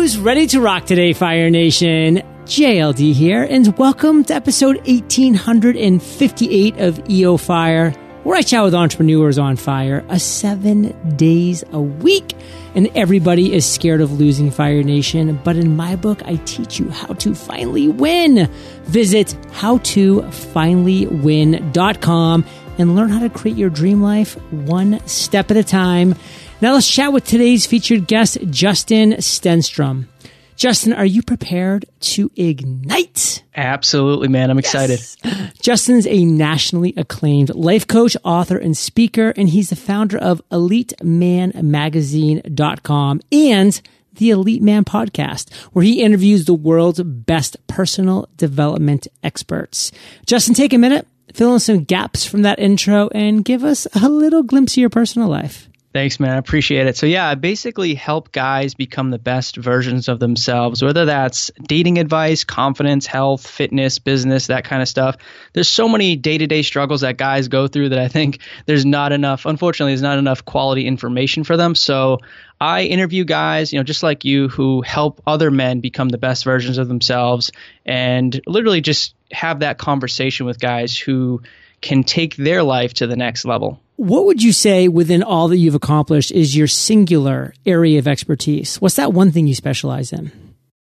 Who's ready to rock today, Fire Nation? JLD here, and welcome to episode 1858 of EO Fire, where I chat with entrepreneurs on fire, a seven days a week. And everybody is scared of losing Fire Nation, but in my book, I teach you how to finally win. Visit howtofinallywin.com and learn how to create your dream life one step at a time. Now let's chat with today's featured guest, Justin Stenstrom. Justin, are you prepared to ignite? Absolutely, man. I'm excited. Yes. Justin's a nationally acclaimed life coach, author, and speaker, and he's the founder of EliteManMagazine.com and the Elite Man podcast, where he interviews the world's best personal development experts. Justin, take a minute, fill in some gaps from that intro, and give us a little glimpse of your personal life. Thanks, man. I appreciate it. So, yeah, I basically help guys become the best versions of themselves, whether that's dating advice, confidence, health, fitness, business, that kind of stuff. There's so many day to day struggles that guys go through that I think there's not enough, unfortunately, there's not enough quality information for them. So, I interview guys, you know, just like you, who help other men become the best versions of themselves and literally just have that conversation with guys who can take their life to the next level. What would you say within all that you've accomplished is your singular area of expertise? What's that one thing you specialize in?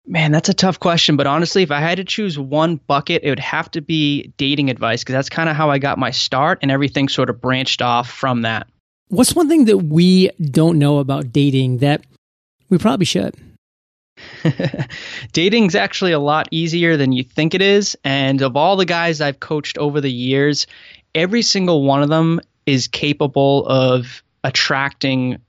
Man, that's a tough question. But honestly, if I had to choose one bucket, it would have to be dating advice because that's kind of how I got my start and everything sort of branched off from that. What's one thing that we don't know about dating that we probably should? Dating's actually a lot easier than you think it is. And of all the guys I've coached over the years, every single one of them is capable of attracting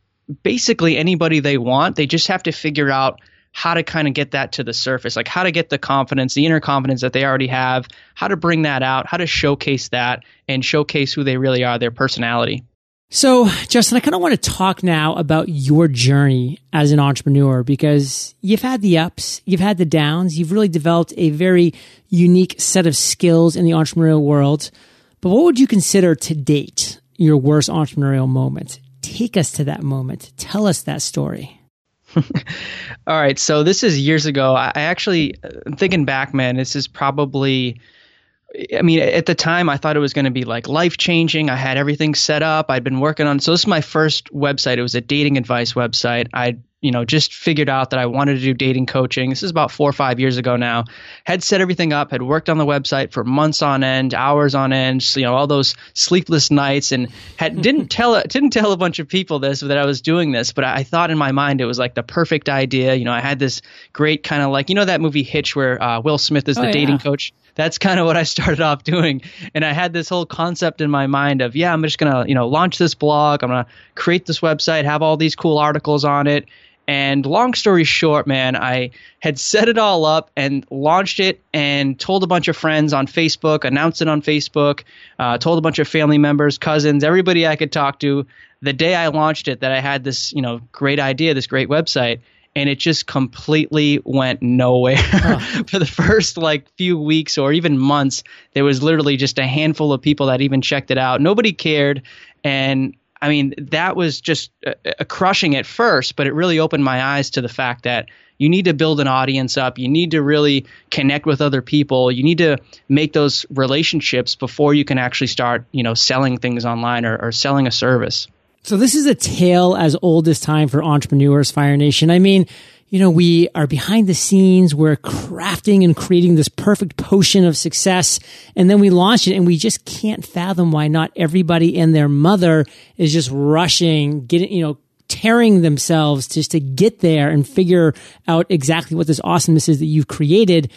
basically anybody they want. They just have to figure out how to kind of get that to the surface, like how to get the confidence, the inner confidence that they already have, how to bring that out, how to showcase that and showcase who they really are, their personality. So, Justin, I kind of want to talk now about your journey as an entrepreneur because you've had the ups, you've had the downs, you've really developed a very unique set of skills in the entrepreneurial world. But what would you consider to date your worst entrepreneurial moment. Take us to that moment. Tell us that story. All right. So this is years ago. I actually, uh, I'm thinking back, man, this is probably, I mean, at the time I thought it was going to be like life changing. I had everything set up. I'd been working on, so this is my first website. It was a dating advice website. I you know, just figured out that I wanted to do dating coaching. This is about four or five years ago now. Had set everything up, had worked on the website for months on end, hours on end, you know, all those sleepless nights, and had didn't tell didn't tell a bunch of people this that I was doing this, but I thought in my mind it was like the perfect idea. You know, I had this great kind of like you know that movie Hitch where uh, Will Smith is the oh, dating yeah. coach that's kind of what I started off doing. And I had this whole concept in my mind of, yeah, I'm just going to, you know, launch this blog. I'm going to create this website, have all these cool articles on it. And long story short, man, I had set it all up and launched it and told a bunch of friends on Facebook, announced it on Facebook, uh, told a bunch of family members, cousins, everybody I could talk to the day I launched it that I had this, you know, great idea, this great website. And it just completely went nowhere. Huh. For the first like few weeks or even months, there was literally just a handful of people that even checked it out. Nobody cared. And I mean, that was just a, a crushing at first, but it really opened my eyes to the fact that you need to build an audience up. You need to really connect with other people. You need to make those relationships before you can actually start, you know, selling things online or, or selling a service. So this is a tale as old as time for entrepreneurs, Fire Nation. I mean, you know, we are behind the scenes. We're crafting and creating this perfect potion of success. And then we launch it and we just can't fathom why not everybody and their mother is just rushing, getting, you know, tearing themselves just to get there and figure out exactly what this awesomeness is that you've created.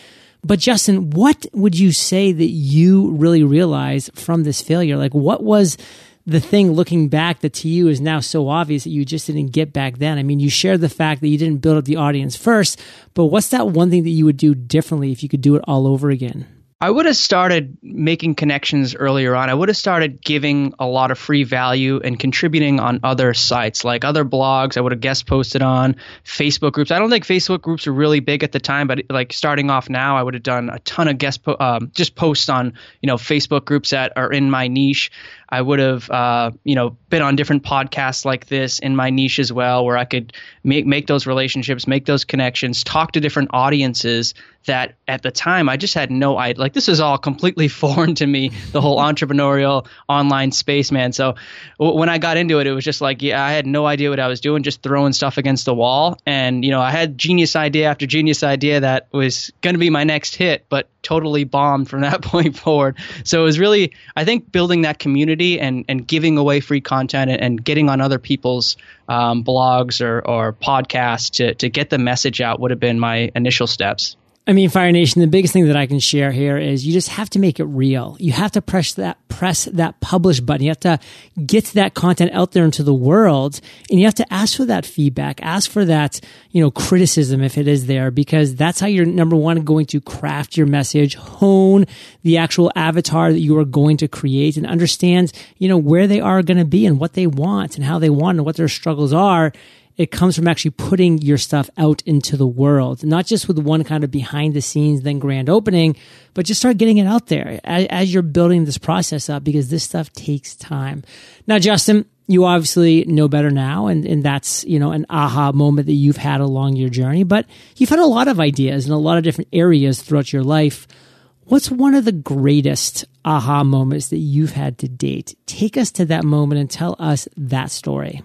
But Justin, what would you say that you really realized from this failure? Like what was the thing looking back that to you is now so obvious that you just didn't get back then? I mean, you shared the fact that you didn't build up the audience first, but what's that one thing that you would do differently if you could do it all over again? I would have started making connections earlier on. I would have started giving a lot of free value and contributing on other sites, like other blogs. I would have guest posted on Facebook groups. I don't think Facebook groups were really big at the time, but like starting off now, I would have done a ton of guest po- um, just posts on you know Facebook groups that are in my niche. I would have, uh, you know, been on different podcasts like this in my niche as well, where I could make make those relationships, make those connections, talk to different audiences that at the time I just had no idea. Like this is all completely foreign to me, the whole entrepreneurial online space, man. So w- when I got into it, it was just like, yeah, I had no idea what I was doing, just throwing stuff against the wall. And you know, I had genius idea after genius idea that was going to be my next hit, but totally bombed from that point forward. So it was really, I think, building that community and and giving away free content and, and getting on other people's um, blogs or or podcasts to to get the message out would have been my initial steps. I mean, Fire Nation, the biggest thing that I can share here is you just have to make it real. You have to press that, press that publish button. You have to get that content out there into the world and you have to ask for that feedback, ask for that, you know, criticism if it is there, because that's how you're number one going to craft your message, hone the actual avatar that you are going to create and understand, you know, where they are going to be and what they want and how they want and what their struggles are it comes from actually putting your stuff out into the world, not just with one kind of behind the scenes, then grand opening, but just start getting it out there as, as, you're building this process up because this stuff takes time. Now, Justin, you obviously know better now, and, and that's, you know, an aha moment that you've had along your journey, but you've had a lot of ideas in a lot of different areas throughout your life. What's one of the greatest aha moments that you've had to date? Take us to that moment and tell us that story.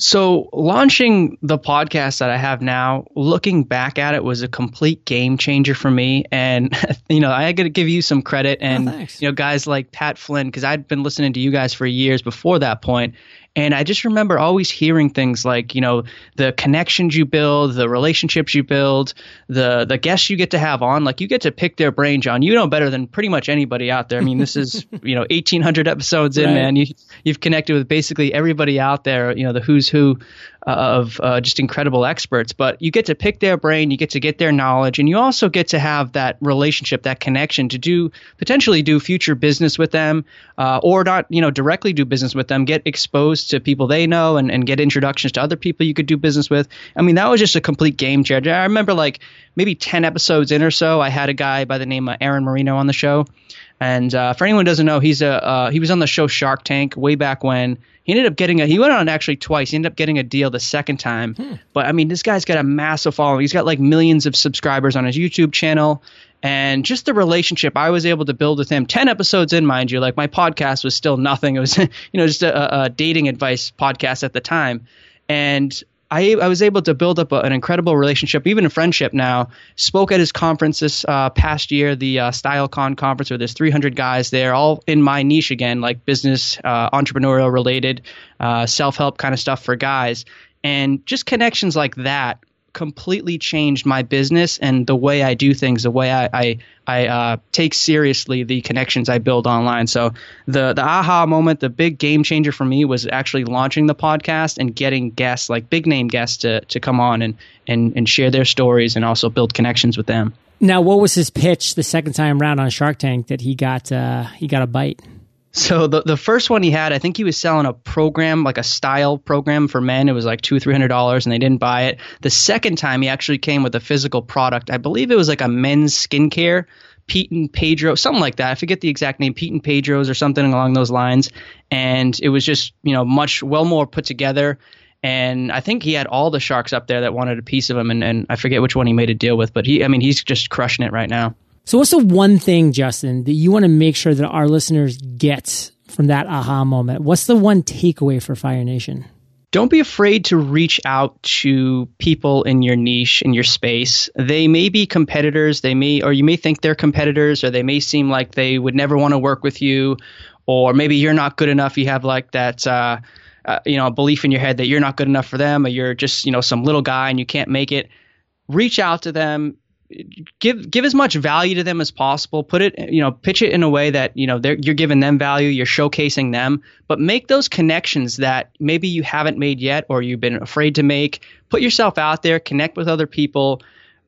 So, launching the podcast that I have now, looking back at it, was a complete game changer for me. And you know, I got to give you some credit, oh, and oh, you know, guys like Pat Flynn, because I'd been listening to you guys for years before that point, and I just remember always hearing things like, you know, the connections you build, the relationships you build, the the guests you get to have on, like you get to pick their brain, John. You know better than pretty much anybody out there. I mean, this is, you know, 1800 episodes in, right. man. You you've connected with basically everybody out there, you know, the who's who of uh, just incredible experts. But you get to pick their brain, you get to get their knowledge, and you also get to have that relationship, that connection to do potentially do future business with them, uh, or not, you know, directly do business with them. Get exposed to people they know and, and get introductions to other people you could do business with. I mean, that was just a complete game changer. I remember like maybe 10 episodes in or so, I had a guy by the name of Aaron Marino on the show. And uh, for anyone who doesn't know, he's a uh, he was on the show Shark Tank way back when. He ended up getting a he went on actually twice. He ended up getting a deal the second time. Hmm. But I mean, this guy's got a massive following. He's got like millions of subscribers on his YouTube channel. And just the relationship I was able to build with him, 10 episodes in, mind you, like my podcast was still nothing. It was, you know, just a, a dating advice podcast at the time. And I, I was able to build up a, an incredible relationship, even a friendship now. Spoke at his conference this uh, past year, the uh, StyleCon conference, where there's 300 guys there, all in my niche again, like business, uh, entrepreneurial related, uh, self help kind of stuff for guys. And just connections like that completely changed my business and the way I do things, the way I I, I uh, take seriously the connections I build online. So the the aha moment, the big game changer for me was actually launching the podcast and getting guests like big name guests to to come on and and and share their stories and also build connections with them. Now, what was his pitch the second time around on Shark Tank that he got uh, he got a bite? So the the first one he had, I think he was selling a program, like a style program for men. It was like two, three hundred dollars, and they didn't buy it. The second time he actually came with a physical product. I believe it was like a men's skincare, Pete and Pedro, something like that. I forget the exact name, Pete and Pedro's or something along those lines. And it was just, you know, much well more put together. And I think he had all the sharks up there that wanted a piece of him, and, and I forget which one he made a deal with, but he, I mean, he's just crushing it right now. So, what's the one thing, Justin, that you want to make sure that our listeners get from that aha moment? What's the one takeaway for Fire Nation? Don't be afraid to reach out to people in your niche, in your space. They may be competitors, they may, or you may think they're competitors, or they may seem like they would never want to work with you, or maybe you're not good enough. You have like that, uh, uh, you know, belief in your head that you're not good enough for them, or you're just, you know, some little guy and you can't make it. Reach out to them give give as much value to them as possible. Put it, you know, pitch it in a way that you know you're giving them value, you're showcasing them, but make those connections that maybe you haven't made yet or you've been afraid to make. Put yourself out there, connect with other people.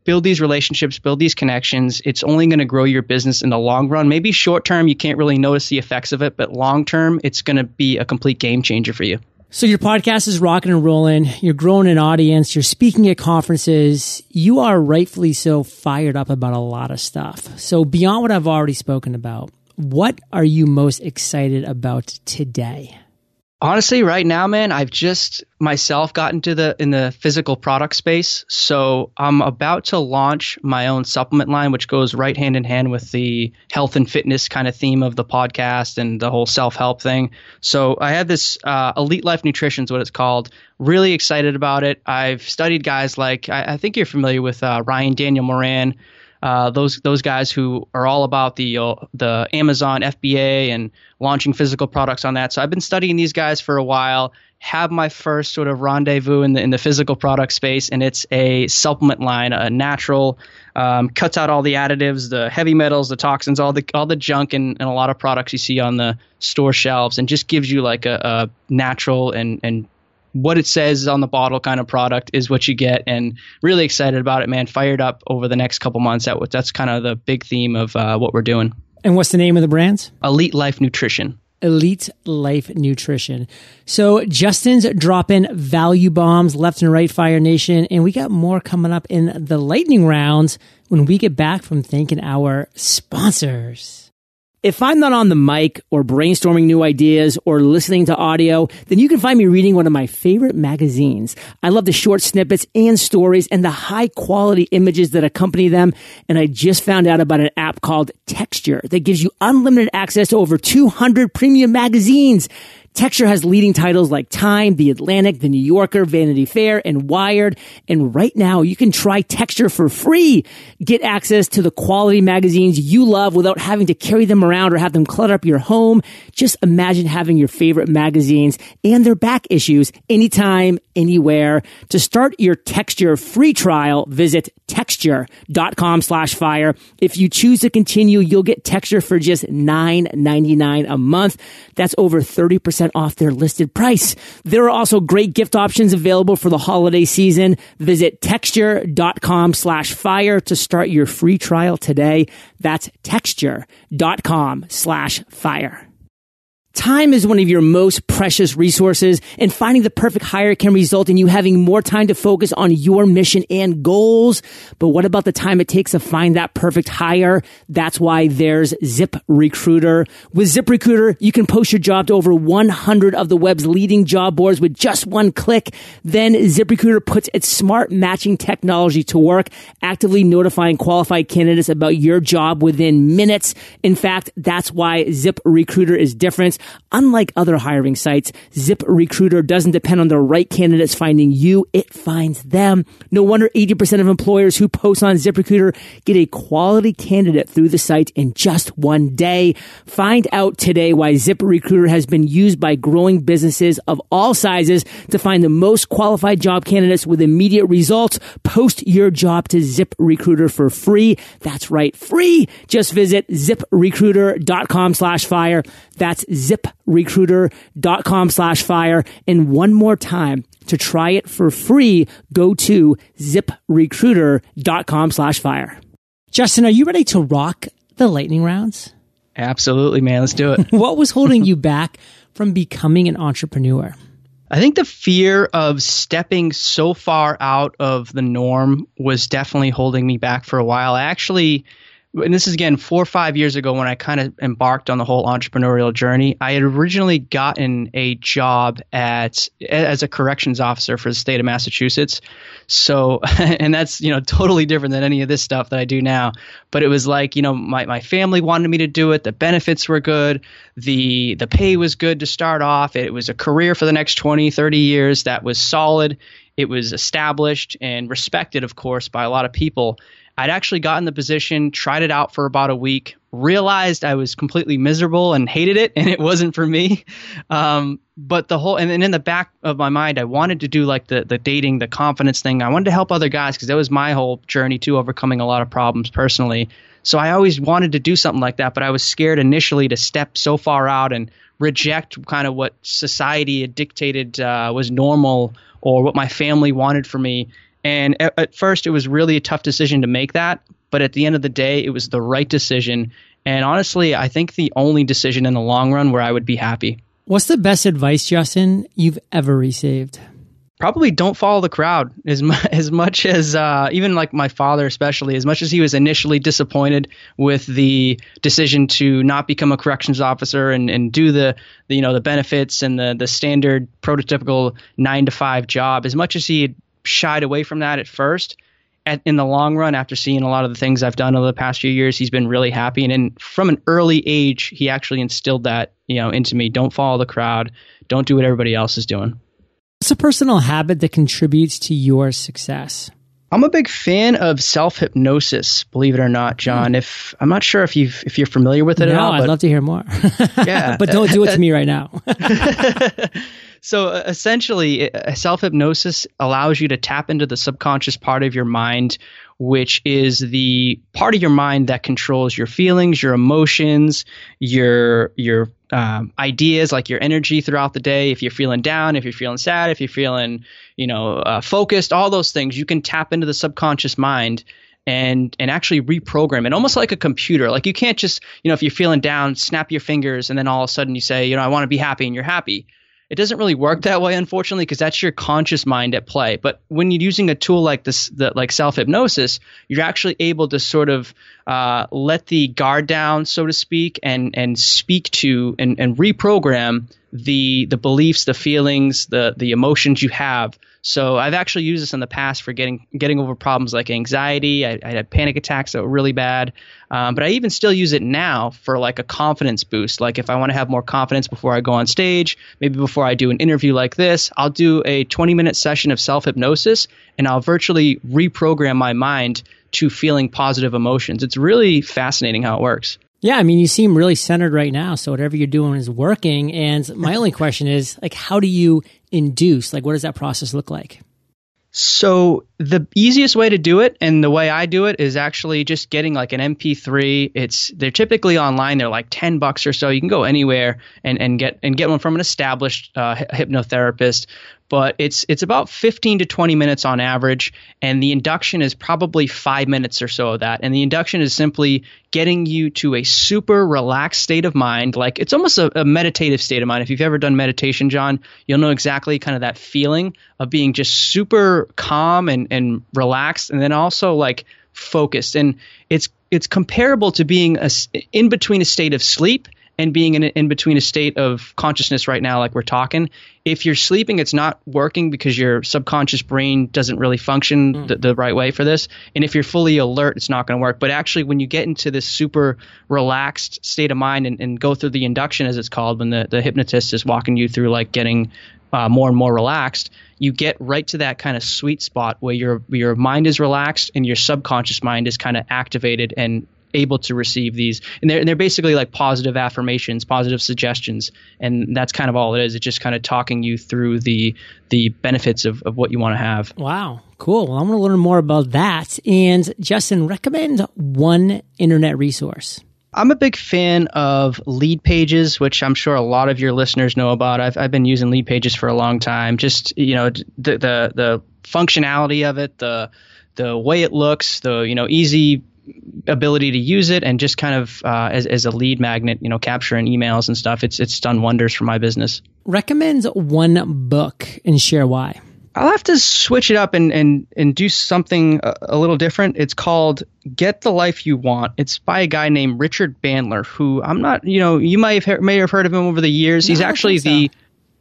build these relationships, build these connections. It's only going to grow your business in the long run. Maybe short term, you can't really notice the effects of it, but long term, it's going to be a complete game changer for you. So your podcast is rocking and rolling. You're growing an audience. You're speaking at conferences. You are rightfully so fired up about a lot of stuff. So beyond what I've already spoken about, what are you most excited about today? Honestly, right now, man, I've just myself gotten to the in the physical product space. So I'm about to launch my own supplement line, which goes right hand in hand with the health and fitness kind of theme of the podcast and the whole self help thing. So I have this uh, Elite Life Nutrition is what it's called. Really excited about it. I've studied guys like I, I think you're familiar with uh, Ryan Daniel Moran. Uh, those those guys who are all about the uh, the Amazon FBA and launching physical products on that. So I've been studying these guys for a while. Have my first sort of rendezvous in the in the physical product space, and it's a supplement line, a natural, um, cuts out all the additives, the heavy metals, the toxins, all the all the junk, and, and a lot of products you see on the store shelves, and just gives you like a, a natural and and what it says on the bottle kind of product is what you get and really excited about it man. Fired up over the next couple months. That that's kind of the big theme of uh, what we're doing. And what's the name of the brand elite life nutrition. Elite Life Nutrition. So Justin's dropping value bombs left and right, Fire Nation, and we got more coming up in the lightning rounds when we get back from thanking our sponsors. If I'm not on the mic or brainstorming new ideas or listening to audio, then you can find me reading one of my favorite magazines. I love the short snippets and stories and the high quality images that accompany them. And I just found out about an app called Texture that gives you unlimited access to over 200 premium magazines. Texture has leading titles like Time, The Atlantic, The New Yorker, Vanity Fair, and Wired. And right now you can try Texture for free. Get access to the quality magazines you love without having to carry them around or have them clutter up your home. Just imagine having your favorite magazines and their back issues anytime, anywhere. To start your Texture free trial, visit texture.com slash fire. If you choose to continue, you'll get Texture for just $9.99 a month. That's over 30% off their listed price. There are also great gift options available for the holiday season. Visit texture.com slash fire to start your free trial today. That's texture.com slash fire. Time is one of your most precious resources and finding the perfect hire can result in you having more time to focus on your mission and goals. But what about the time it takes to find that perfect hire? That's why there's Zip Recruiter. With ZipRecruiter, you can post your job to over 100 of the web's leading job boards with just one click. Then ZipRecruiter puts its smart matching technology to work, actively notifying qualified candidates about your job within minutes. In fact, that's why Zip Recruiter is different. Unlike other hiring sites, ZipRecruiter doesn't depend on the right candidates finding you, it finds them. No wonder 80% of employers who post on ZipRecruiter get a quality candidate through the site in just one day. Find out today why ZipRecruiter has been used by growing businesses of all sizes to find the most qualified job candidates with immediate results. Post your job to ZipRecruiter for free. That's right, free. Just visit ziprecruiter.com slash fire. That's ziprecruiter.com slash fire. And one more time, to try it for free, go to ziprecruiter.com slash fire. Justin, are you ready to rock the lightning rounds? Absolutely, man. Let's do it. what was holding you back from becoming an entrepreneur? I think the fear of stepping so far out of the norm was definitely holding me back for a while. I actually and this is again four or five years ago when I kind of embarked on the whole entrepreneurial journey. I had originally gotten a job at as a corrections officer for the state of Massachusetts. So, and that's you know totally different than any of this stuff that I do now. But it was like you know my my family wanted me to do it. The benefits were good. The the pay was good to start off. It was a career for the next 20, 30 years that was solid. It was established and respected, of course, by a lot of people I'd actually gotten the position, tried it out for about a week, realized I was completely miserable and hated it, and it wasn't for me. Um, but the whole, and in the back of my mind, I wanted to do like the the dating, the confidence thing. I wanted to help other guys because that was my whole journey to overcoming a lot of problems personally. So I always wanted to do something like that, but I was scared initially to step so far out and reject kind of what society had dictated uh, was normal or what my family wanted for me And at, at first, it was really a tough decision to make that. But at the end of the day, it was the right decision. And honestly, I think the only decision in the long run where I would be happy. What's the best advice, Justin, you've ever received? probably don't follow the crowd as mu- as much as uh, even like my father especially as much as he was initially disappointed with the decision to not become a corrections officer and, and do the, the you know the benefits and the the standard prototypical nine to five job as much as he had shied away from that at first at, in the long run after seeing a lot of the things I've done over the past few years he's been really happy and in, from an early age he actually instilled that you know into me don't follow the crowd don't do what everybody else is doing What's a personal habit that contributes to your success? I'm a big fan of self hypnosis, believe it or not, John. Hmm. If I'm not sure if you if you're familiar with it no, at all. I'd love to hear more. Yeah, but don't do it to me right now. so essentially, self hypnosis allows you to tap into the subconscious part of your mind, which is the part of your mind that controls your feelings, your emotions, your your um, ideas, like your energy throughout the day. If you're feeling down, if you're feeling sad, if you're feeling, you know, uh, focused, all those things, you can tap into the subconscious mind and and actually reprogram it almost like a computer like you can't just you know if you're feeling down snap your fingers and then all of a sudden you say you know i want to be happy and you're happy it doesn't really work that way, unfortunately, because that's your conscious mind at play. But when you're using a tool like this, the, like self hypnosis, you're actually able to sort of uh, let the guard down, so to speak, and and speak to and, and reprogram the the beliefs, the feelings, the the emotions you have so I've actually used this in the past for getting getting over problems like anxiety. I, I had panic attacks that were really bad, um, but I even still use it now for like a confidence boost. Like if I want to have more confidence before I go on stage, maybe before I do an interview like this, I'll do a 20 minute session of self hypnosis, and I'll virtually reprogram my mind to feeling positive emotions. It's really fascinating how it works. Yeah, I mean, you seem really centered right now. So whatever you're doing is working. And my only question is, like, how do you induce? Like, what does that process look like? So the easiest way to do it, and the way I do it, is actually just getting like an MP3. It's they're typically online. They're like ten bucks or so. You can go anywhere and, and get and get one from an established uh, hypnotherapist but it's it's about 15 to 20 minutes on average and the induction is probably 5 minutes or so of that. And the induction is simply getting you to a super relaxed state of mind. Like it's almost a, a meditative state of mind. If you've ever done meditation John you'll know exactly kind of that feeling of being just super calm and and relaxed and then also like focused. And it's it's comparable to being a, in between a state of sleep and being in, in between a state of consciousness right now, like we're talking. If you're sleeping, it's not working because your subconscious brain doesn't really function mm. the, the, right way for this. And if you're fully alert, it's not going to work. But actually, when you get into this super relaxed state of mind and, and go through the induction, as it's called, when the, the hypnotist is walking you through like getting uh, more and more relaxed, you get right to that kind of sweet spot where your your mind is relaxed and your subconscious mind is kind of activated and able to receive these. And they're, they're basically like positive affirmations positive suggestions. And that's kind of all it is. It's just kind of talking you through the the benefits of, of what you want to have. Wow. Cool. Well, i want to learn more about that. And justin recommend one internet resource. I'm a big fan of Leadpages, which I'm sure a lot of your listeners know about. I've, I've been using Leadpages for a long time. Just you know the the, the functionality of it, the the way it looks, the you know easy ability to use it and just kind of uh, as, as a lead magnet, you know, capturing emails and stuff. It's it's done wonders for my business. Recommend one book and share why. I'll have to switch it up and and and do something a, a, little different. It's called Get the Life You Want. It's by a guy named Richard Bandler, who I'm not, you know, you might have may have heard of him over the years. No, he's actually so. the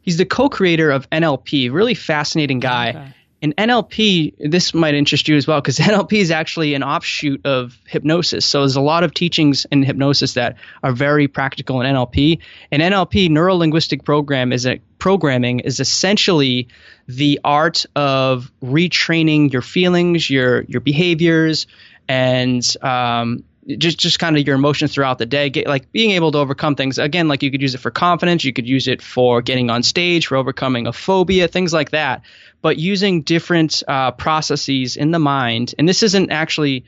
he's the co-creator of NLP. Really fascinating guy. Okay. And NLP, this might interest you as well, because NLP is actually an offshoot of hypnosis. So there's a lot of teachings in hypnosis that are very practical in NLP. And NLP, neuro linguistic program, is a programming is essentially the art of retraining your feelings, your your behaviors, and um, just just kind of your emotions throughout the day get like being able to overcome things. Again like you could use it for confidence you could use it for getting on stage for overcoming a phobia things like that. But using different uh, processes in the mind and this isn't actually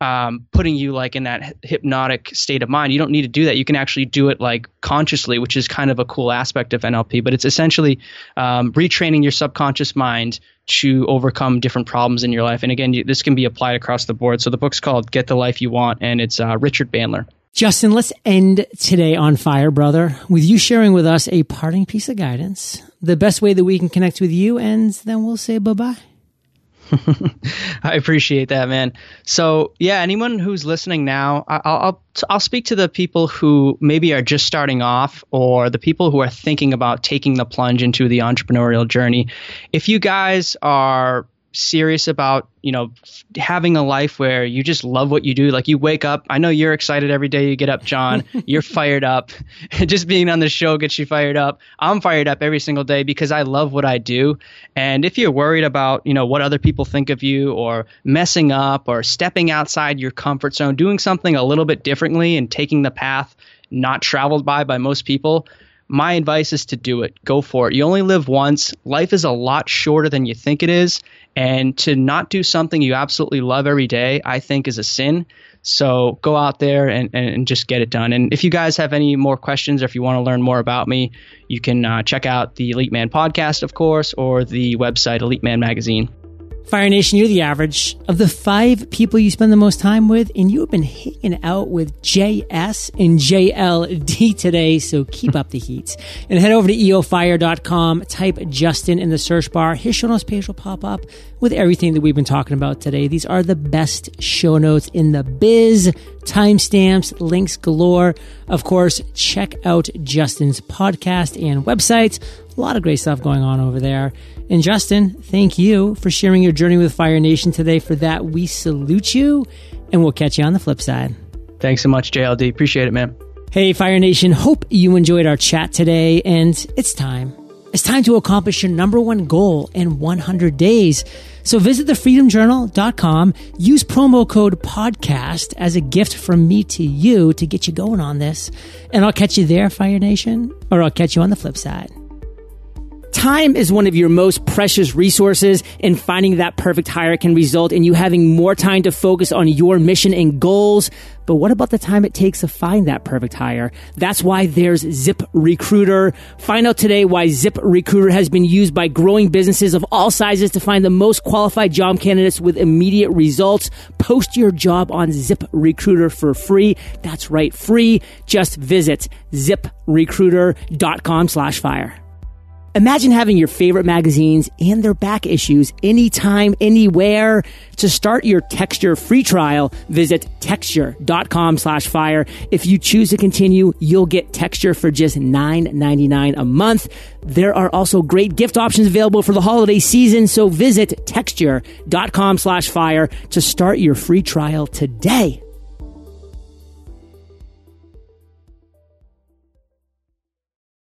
um, putting you like in that hypnotic state of mind. You don't need to do that. You can actually do it like consciously which is kind of a cool aspect of nlp but it's essentially um, retraining your subconscious mind to overcome different problems in your life. And again, this can be applied across the board. So the book's called Get the Life You Want, and it's uh, Richard Bandler. Justin, let's end today on fire, brother, with you sharing with us a parting piece of guidance, the best way that we can connect with you, and then we'll say bye bye. I appreciate that, man. So, yeah, anyone who's listening now, I'll, I'll I'll speak to the people who maybe are just starting off, or the people who are thinking about taking the plunge into the entrepreneurial journey. If you guys are serious about you know having a life where you just love what you do like you wake up i know you're excited every day you get up john you're fired up just being on the show gets you fired up i'm fired up every single day because i love what i do and if you're worried about you know what other people think of you or messing up or stepping outside your comfort zone doing something a little bit differently and taking the path not traveled by by most people my advice is to do it. Go for it. You only live once. Life is a lot shorter than you think it is. And to not do something you absolutely love every day, I think is a sin. So go out there and, and just get it done. And if you guys have any more questions or if you want to learn more about me, you can uh, check out the Elite Man podcast, of course, or the website Elite Man Magazine. Fire Nation, you're the average of the five people you spend the most time with, and you have been hanging out with JS and JLD today, so keep up the heat. And head over to eofire.com, type Justin in the search bar. His show notes page will pop up with everything that we've been talking about today. These are the best show notes in the biz, timestamps, links galore. Of course, check out Justin's podcast and website. A lot of great stuff going on over there. And Justin, thank you for sharing your journey with Fire Nation today. For that, we salute you and we'll catch you on the flip side. Thanks so much, JLD. Appreciate it, man. Hey, Fire Nation. Hope you enjoyed our chat today. And it's time. It's time to accomplish your number one goal in 100 days. So visit thefreedomjournal.com, use promo code podcast as a gift from me to you to get you going on this. And I'll catch you there, Fire Nation, or I'll catch you on the flip side. Time is one of your most precious resources and finding that perfect hire can result in you having more time to focus on your mission and goals. But what about the time it takes to find that perfect hire? That's why there's Zip Recruiter. Find out today why ZipRecruiter has been used by growing businesses of all sizes to find the most qualified job candidates with immediate results. Post your job on ZipRecruiter for free. That's right, free. Just visit ziprecruiter.com slash fire. Imagine having your favorite magazines and their back issues anytime, anywhere. To start your texture free trial, visit texture.com slash fire. If you choose to continue, you'll get texture for just $9.99 a month. There are also great gift options available for the holiday season. So visit texture.com slash fire to start your free trial today.